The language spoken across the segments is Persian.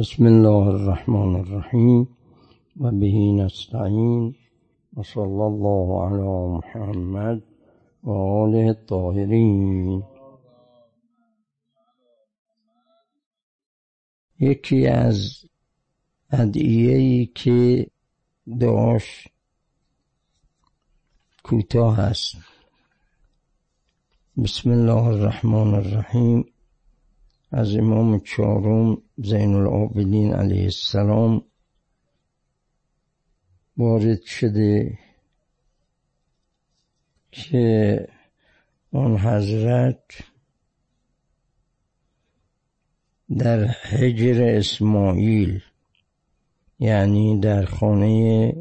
بسم الله الرحمن الرحیم و بهی نستعین و الله علی محمد و آله الطاهرین یکی از ادعیه‌ای که داشت کوتاه است بسم الله الرحمن الرحیم از امام چهارم زین العابدین علیه السلام وارد شده که آن حضرت در حجر اسماعیل یعنی در خانه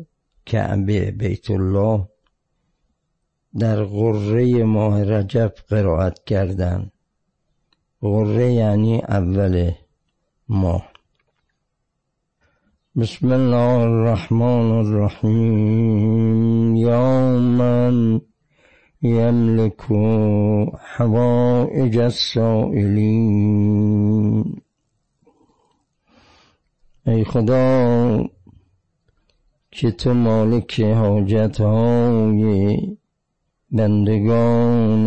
کعبه بیت الله در غره ماه رجب قرائت کردند. غره یعنی اول ماه بسم الله الرحمن الرحیم یا من یملک حوائج السائلین ای خدا که تو مالک حاجت های بندگان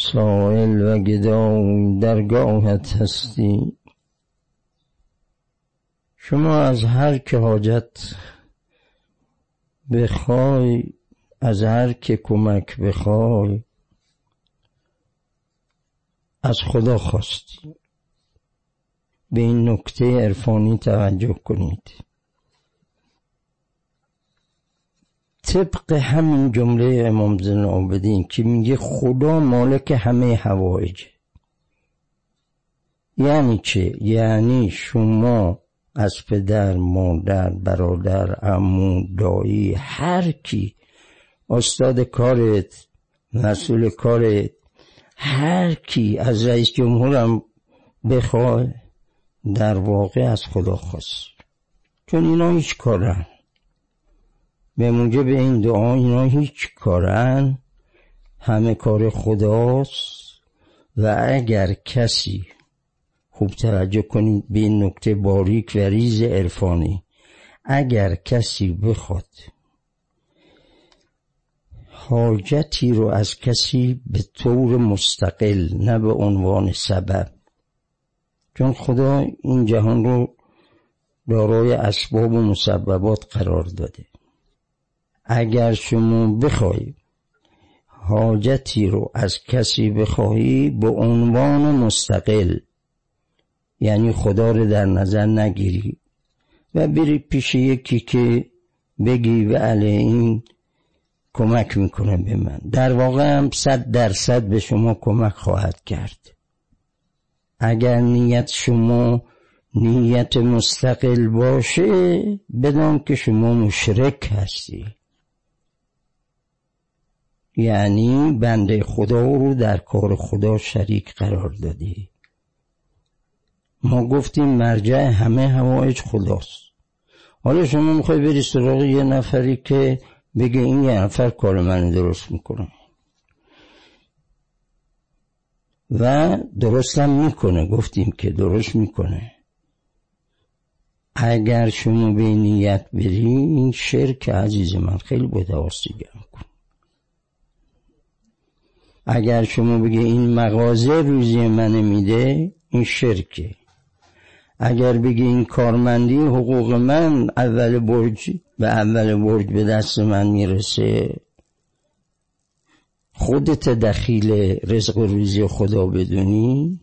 سائل و گدای درگاهت هستی. شما از هر که حاجت بخوای از هر که کمک بخوای از خدا خواستی. به این نکته عرفانی توجه کنید. طبق همین جمله امام زین العابدین که میگه خدا مالک همه حوایج یعنی چه؟ یعنی شما از پدر، مادر، برادر، عمو، دایی هر کی استاد کارت مسئول کارت هر کی از رئیس جمهورم بخوای در واقع از خدا خواست. چون اینا هیچ کارن. به موجب این دعا اینا هیچ کارن. همه کار خداست. و اگر کسی خوب توجه کنید به این نکته باریک و ریز عرفانی. اگر کسی بخواد حاجتی رو از کسی به طور مستقل نه به عنوان سبب. چون خدا این جهان رو دارای اسباب و مسببات قرار داده. اگر شما بخواهی حاجتی رو از کسی بخواهی به عنوان مستقل یعنی خدا رو در نظر نگیری و بری پیش یکی که بگی و علیه این کمک می‌کنه به من. در واقع هم صد درصد به شما کمک خواهد کرد. اگر نیت شما نیت مستقل باشه بدان که شما مشرک هستی. یعنی بنده خدا رو در کار خدا شریک قرار دادی. ما گفتیم مرجع همه هوایج خداست. حالا شما می‌خوای بری سراغ یه نفری که بگه این یه نفر کار من درست می‌کنه. و درستم می‌کنه گفتیم که درست می‌کنه. اگر شما به نیت بری این شرک عزیز من خیلی باید گرم کن. اگر شما بگی این مغازه روزی من میده این شرکه. اگر بگی این کارمندی حقوق من اول برج به اول برج به دست من می‌رسه خودت دخیل رزق و روزی خدا بدونی؟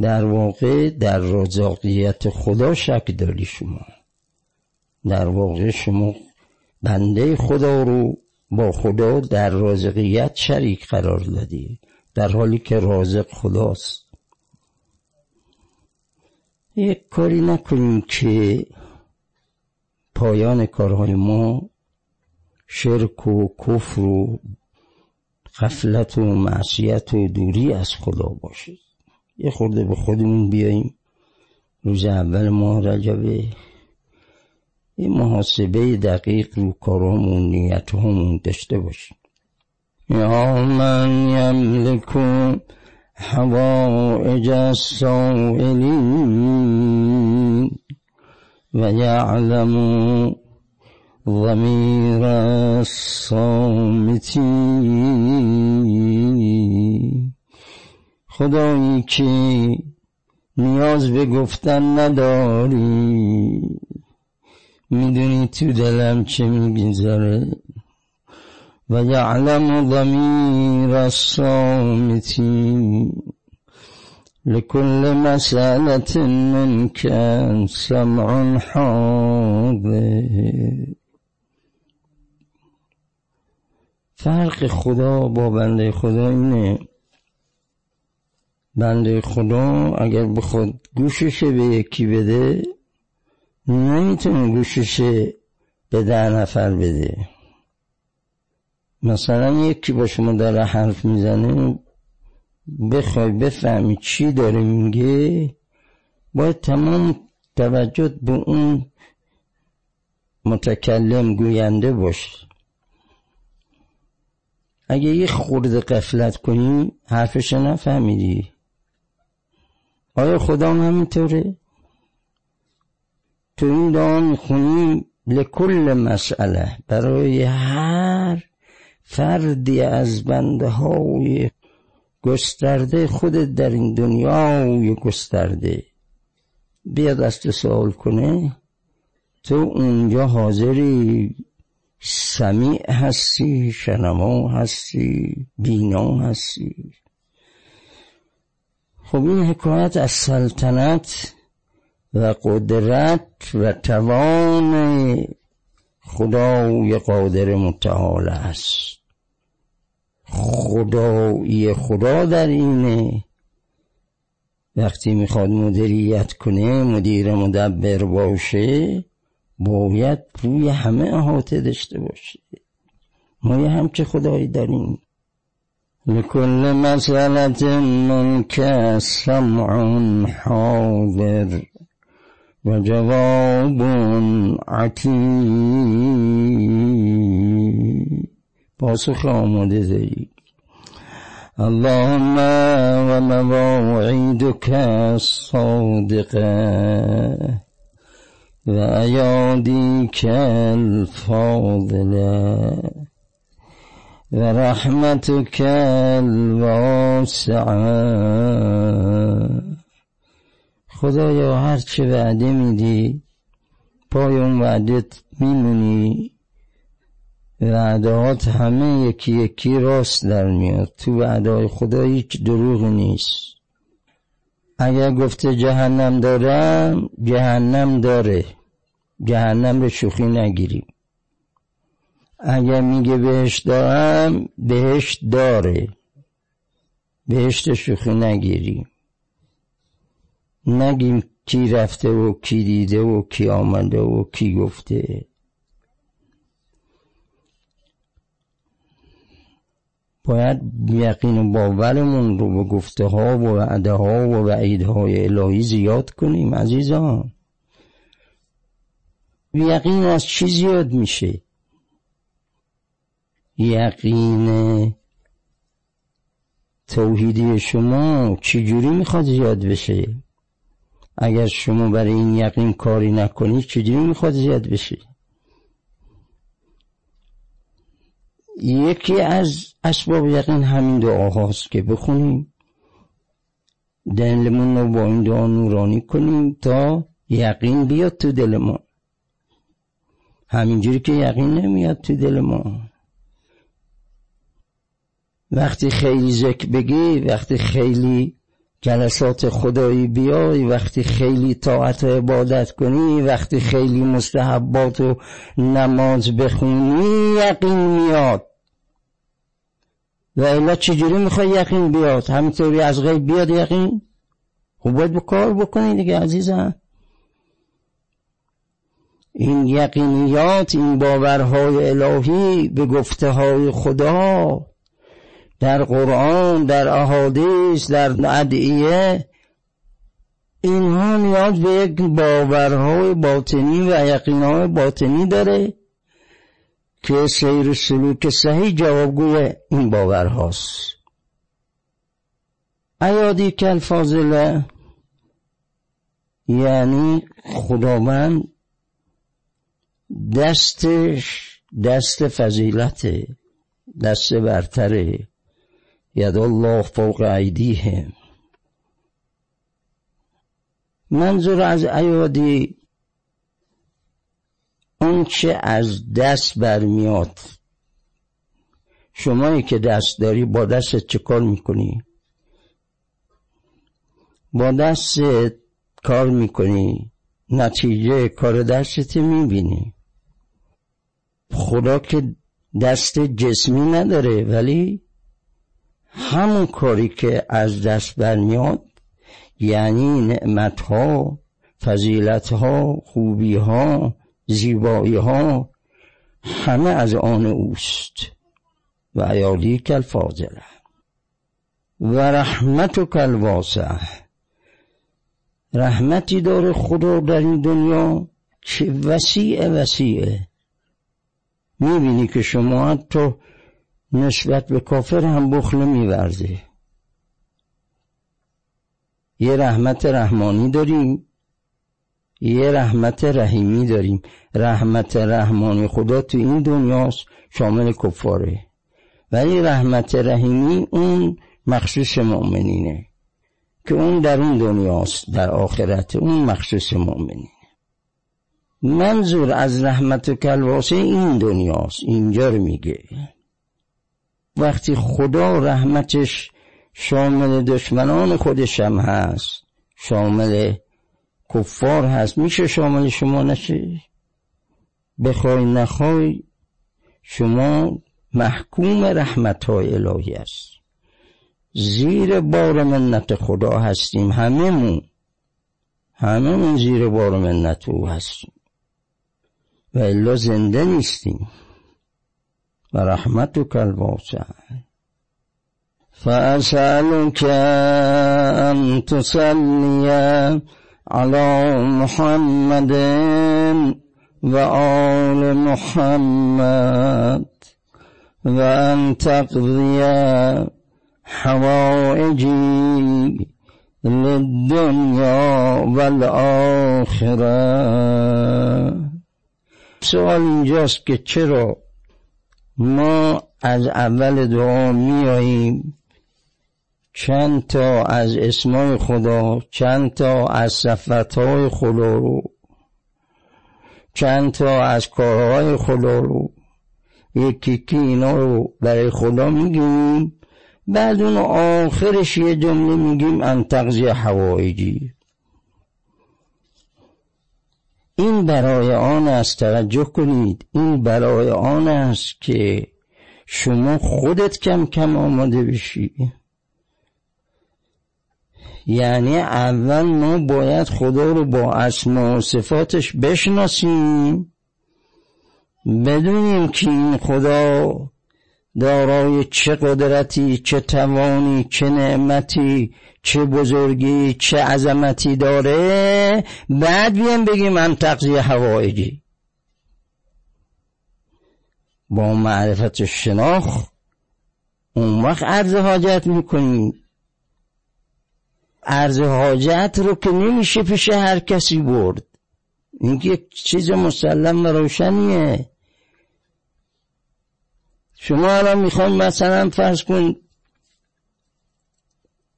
در واقع در رزاقیت خدا شک داری شما. در واقع شما بنده خدا رو با خدا در رازقیت شریک قرار دادی در حالی که رازق خداست. یک کاری نکنیم که پایان کارهای ما شرک و کفر و غفلت و معصیت و دوری از خدا باشه. یه خورده به خودمون بیاییم. روز اول ماه رجبه یه محاسبه دقیق رو کارامون نیت همون داشته باشیم. یا من یملکو حوائج السائلین ويعلم ضمير الصامت خدایی که نیاز به گفتن نداری. می‌دونی تو دلم چه میگذره و یعلم ضمیر الصامتی لكل مسألة منك سمع حاضر. فرق خدا با بنده خدا اینه. بنده خدا اگر بخواد گوشش به یکی بده نمی‌تونه گوشش به ده نفر بده مثلا یکی با شما داره حرف می‌زنه بخوای بفهمی چی داره میگه باید تمام توجه به اون متکلم گوینده باش. اگه یه خورده قفلت کنی حرفش نفهمیدی. آیا خدا هم همینطوره؟ تو این دعا می‌خونی لکل مسئله. برای هر فردی از بنده های گسترده خودت در این دنیای گسترده. بیاد از تو سوال کنه تو اونجا حاضری سمیع هستی شنما هستی بینا هستی. خب این حکایت از سلطنت و قدرت و توان خدای قادر متعال است. خدایی خدا در اینه. وقتی می‌خواد مدیریت کنه مدیر مدبر باشه باید روی همه احاطه داشته باشه. ما یه همچه خدایی داریم. لكل مسألة منك سمع حاضر. وجواب عتيد پاسخ آماده داری اللهم و مواعیدک صادقه و ایادیک الفاضله و رحمتك الواسعه خدایا هر چه وعده میدی پای اون وعدت میمونی وعدهات همه یکی یکی راست در میاد. تو وعده خدا هیچ دروغ نیست. اگر گفته جهنم دارم جهنم داره. جهنم رو شوخی نگیریم. اگر میگه بهشت دارم بهشت داره. بهشت شوخی نگیریم. نگیم کی رفته و کی دیده و کی آمده و کی گفته. باید یقین و باورمون رو به گفته ها و وعده ها و وعید های الهی زیاد کنیم عزیزان. یقین از چی زیاد میشه؟ یقین توحیدی شما چجوری می‌خواد زیاد بشه؟ اگر شما برای این یقین کاری نکنید چجوری می‌خواد زیاد بشه یکی از اسباب یقین همین دعاهاست که بخونیم. دلمون رو با این دعا نورانی کنیم تا یقین بیاد تو دل ما همینجوری که یقین نمیاد تو دل ما وقتی خیلی ذکر بگی وقتی خیلی جلسات خدایی بیای وقتی خیلی طاعت عبادت کنی وقتی خیلی مستحبات و نماز بخونی یقین میاد. و الا چجوری می‌خوای یقین بیاد؟ همینطوری از غیب بیاد یقین؟ خب باید به کار بکنی دیگه عزیزم. این یقینیات این باورهای الهی به گفته های خدا در قرآن در احادیث در ادعیه اینها نیاز به یک باورهای باطنی و یقینهای باطنی داره که سیر سلوک صحیح جوابگوی این باور هاست ایادی کل فاضله یعنی خداوند دستش دست فضیلت دست برتره. ید الله فوق عیدیهم منظور از ایادی اون چه از دست برمیاد. شمایی که دست داری با دستت چه کار می‌کنی؟ با دستت کار می‌کنی نتیجه کار دستت می‌بینی. خدا که دست جسمی نداره ولی همون کاری که از دست برمیاد یعنی نعمت ها فضیلت ها خوبی ها زیبایی ها همه از آن اوست. و عیالی کل فاضله و رحمت کل واسع رحمتی داره خدا در این دنیا که وسیع وسیعه. می‌بینی که شما تو نسبت به کافر هم بخل میورزه. یه رحمت رحمانی داریم یه رحمت رحیمی داریم. رحمت رحمانی خدا تو این دنیاست شامل کفاره. ولی رحمت رحیمی اون مخصوص مؤمنینه که اون در اون دنیاست در آخرت اون مخصوص مؤمنینه. منظور از رحمت کلواسه این دنیاست اینجا رو میگه. وقتی خدا رحمتش شامل دشمنان خودش هم هست شامل کفار هست میشه شامل شما نشه؟ بخوای نخوای شما محکوم رحمت های الهی است زیر بار منت خدا هستیم همه همه زیر بار منت او هستیم. و الا زنده نیستیم. و رحمتك الواسع فأسألك أن تصلي على محمد وآل محمد وأن تقضي حوائجي للدنيا والآخرة سوال اینجاست که ما از اول دعا میاییم چند تا از اسمای خدا چند تا از صفتهای خدا رو چند تا از کارهای خدا رو. یکی که اینا رو برای خدا میگیم بعد اون آخرش یه جمله میگیم ان تغذی حوایجی این برای آن است توجه کنید این برای آن است که شما خودت کم کم آماده بشی. یعنی اول ما باید خدا رو با اسما و صفاتش بشناسیم بدونیم که این خدا دارای چه قدرتی چه توانی چه نعمتی چه بزرگی چه عظمتی داره؟ بعد بیام بگیم من تقضیه هوایجی با معرفت شناخ اون وقت عرض حاجت می‌کنیم عرض حاجت رو که نمیشه پیش هر کسی برد. این یک چیز مسلم و روشنیه. شما الان می‌خوان مثلا فرض کن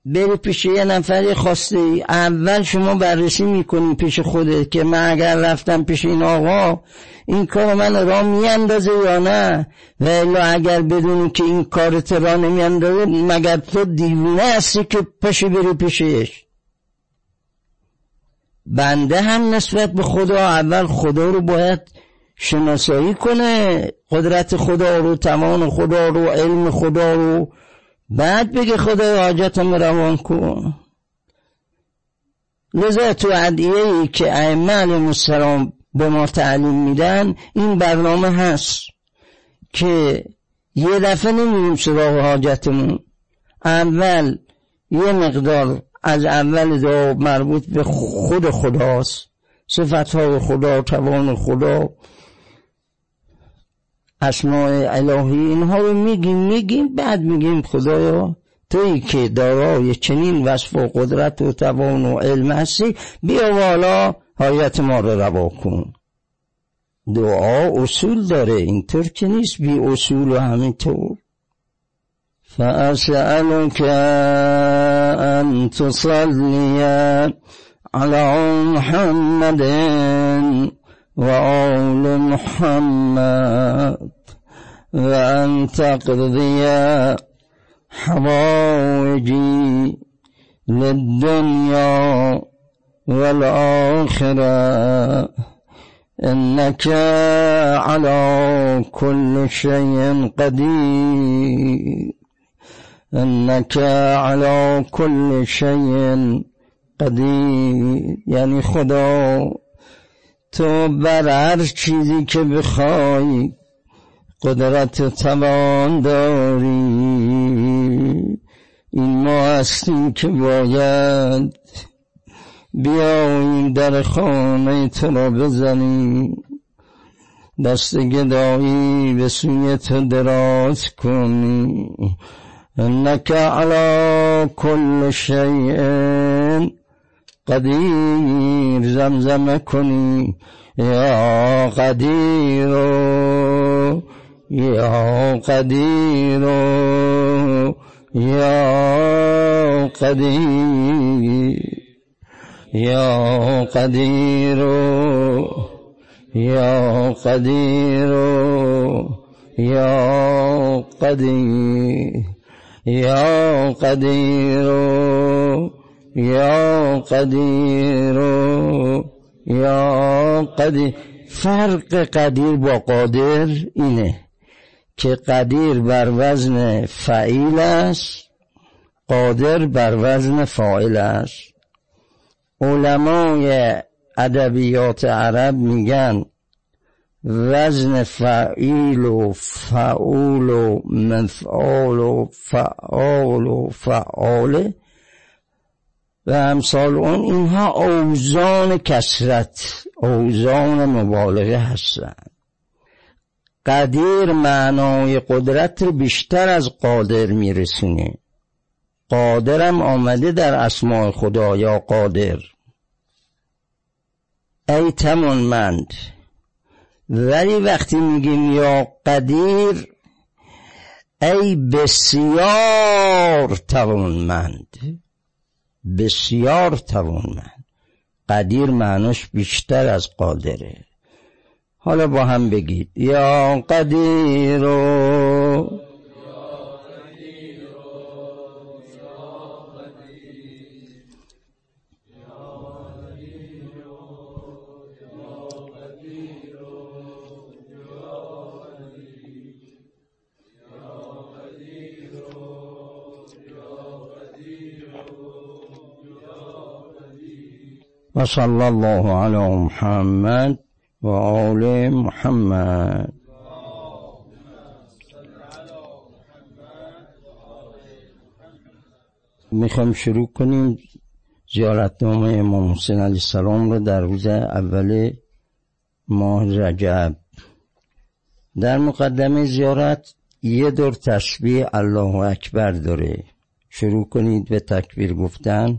بری پیش یه نفری خواسته ای اول شما بررسی می‌کنی پیش خودت که من اگر رفتم پیش این آقا این کار من را میاندازه یا نه؟ و الا اگر بدونی که این کارت را نمیاندازه مگر تو دیوونه هستی که پشی بری پیشش؟ بنده هم نسبت به خدا اول خدا رو باید شناسایی کنه قدرت خدا رو تمام خدا رو علم خدا رو. بعد بگه خدا حاجتم روان کن. لذا تو عدیه ای که ائمه علیهم به ما تعلیم میدن این برنامه هست که یه دفعه نمیریم سراغ حاجتمون. اول یه مقدار از اول دعا مربوط به خود خداست. صفتهای خدا توان خدا. اسماع الهی اینها رو میگیم میگیم بعد میگیم خدایا تویی که دارای چنین وصف و قدرت و توان و علم هستی بیا والا حایت ما رو روا کن. دعا اصول داره اینطور که نیست بی اصول و همینطور. فأسألك أن تصلي على محمد. وآل محمد وأن تقضي حوائجي للدنيا والآخرة إنك على كل شيء قدير. إنك على كل شيء قدیر یعنی خدا تو بر هر چیزی که بخوای قدرت توان داری. این ما هستیم که باید بیاییم در خانه تو را بزنیم. دست گدایی به سوی تو دراز کنی انك على كل شيء قدیر زمزم کنی یا قدیر یا قدیر یا قدیر. یا قدیر یا قدیر یا قدیر. یا قدیر یا قدیر یا قدیر فرق قدیر با قادر اینه که قدیر بر وزن فعیل است قادر بر وزن فاعل است علمای ادبیات عرب میگن وزن فعیل و فعول و مفعال و فعال و فعاله. و امثال اون اینها اوزان کسرت اوزان مبالغه هستند. قدیر معنای قدرت رو بیشتر از قادر میرسونه. قادرم آمده در اسماع خدا یا قادر. ای تمونمند ولی وقتی میگیم یا قدیر ای بسیار توانمند بسیار توانمند. قدیر معناش بیشتر از قادره. حالا با هم بگید یا قدیر وصلى الله على محمد وآل محمد. می‌خوام شروع کنیم زیارتنامه امام حسین علیه السلام رو در روز اول ماه رجب. در مقدمه زیارت یه دور تشبیه الله اکبر داره. شروع کنید به تکبیر گفتن.